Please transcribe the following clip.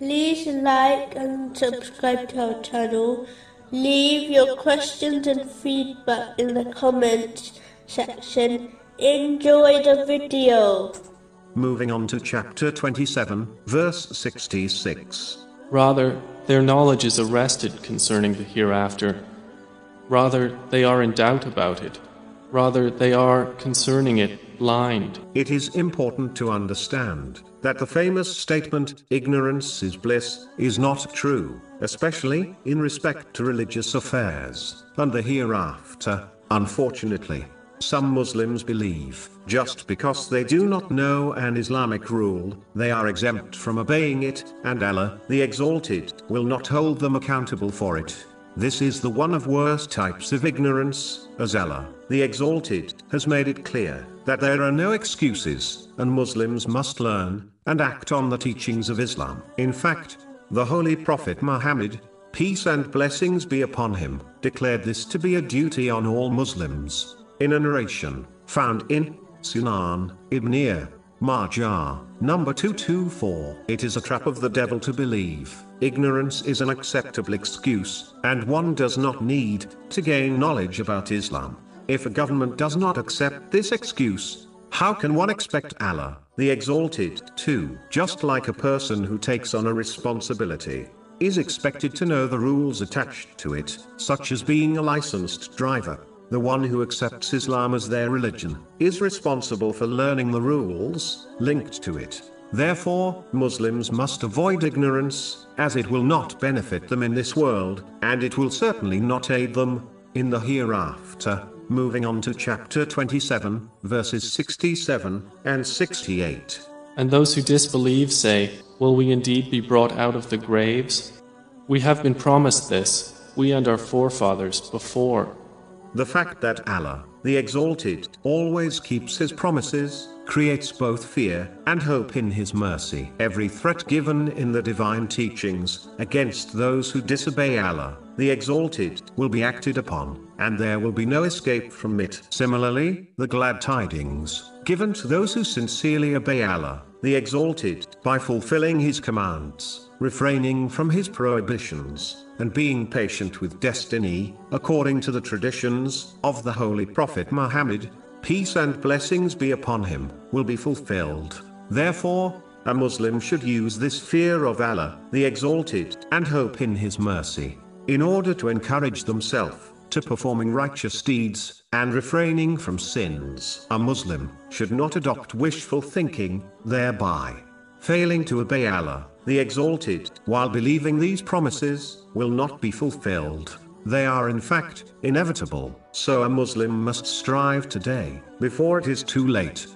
like and subscribe to our channel. Leave your questions and feedback in the comments section. Enjoy the video. Moving on to chapter 27, verse 66. Rather, their knowledge is arrested concerning the hereafter. Rather, they are in doubt about it. Rather, they are, concerning it, blind. It is important to understand that the famous statement, ignorance is bliss, is not true, especially in respect to religious affairs and the hereafter, unfortunately. Some Muslims believe, just because they do not know an Islamic rule, they are exempt from obeying it, and Allah, the Exalted, will not hold them accountable for it. This is the one of worst types of ignorance, as Allah, the Exalted, has made it clear that there are no excuses, and Muslims must learn and act on the teachings of Islam. In fact, the Holy Prophet Muhammad, peace and blessings be upon him, declared this to be a duty on all Muslims. In a narration found in Sunan Ibn Majah, number 224. It is a trap of the devil to believe. Ignorance is an acceptable excuse, and one does not need to gain knowledge about Islam. If a government does not accept this excuse, how can one expect Allah, the Exalted, to, just like a person who takes on a responsibility, is expected to know the rules attached to it, such as being a licensed driver? The one who accepts Islam as their religion is responsible for learning the rules linked to it. Therefore, Muslims must avoid ignorance, as it will not benefit them in this world, and it will certainly not aid them in the hereafter. Moving on to chapter 27, verses 67 and 68. And those who disbelieve say, Will we indeed be brought out of the graves? We have been promised this, we and our forefathers, before. The fact that Allah, the Exalted, always keeps His promises, creates both fear and hope in His mercy. Every threat given in the divine teachings against those who disobey Allah, the Exalted, will be acted upon, and there will be no escape from it. Similarly, the glad tidings given to those who sincerely obey Allah, the Exalted, by fulfilling His commands, refraining from His prohibitions, and being patient with destiny, according to the traditions of the Holy Prophet Muhammad, peace and blessings be upon him, will be fulfilled. Therefore, a Muslim should use this fear of Allah, the Exalted, and hope in His mercy, in order to encourage themselves to performing righteous deeds, and refraining from sins. A Muslim should not adopt wishful thinking, thereby failing to obey Allah, the Exalted, while believing these promises will not be fulfilled. They are in fact inevitable, so a Muslim must strive today, before it is too late,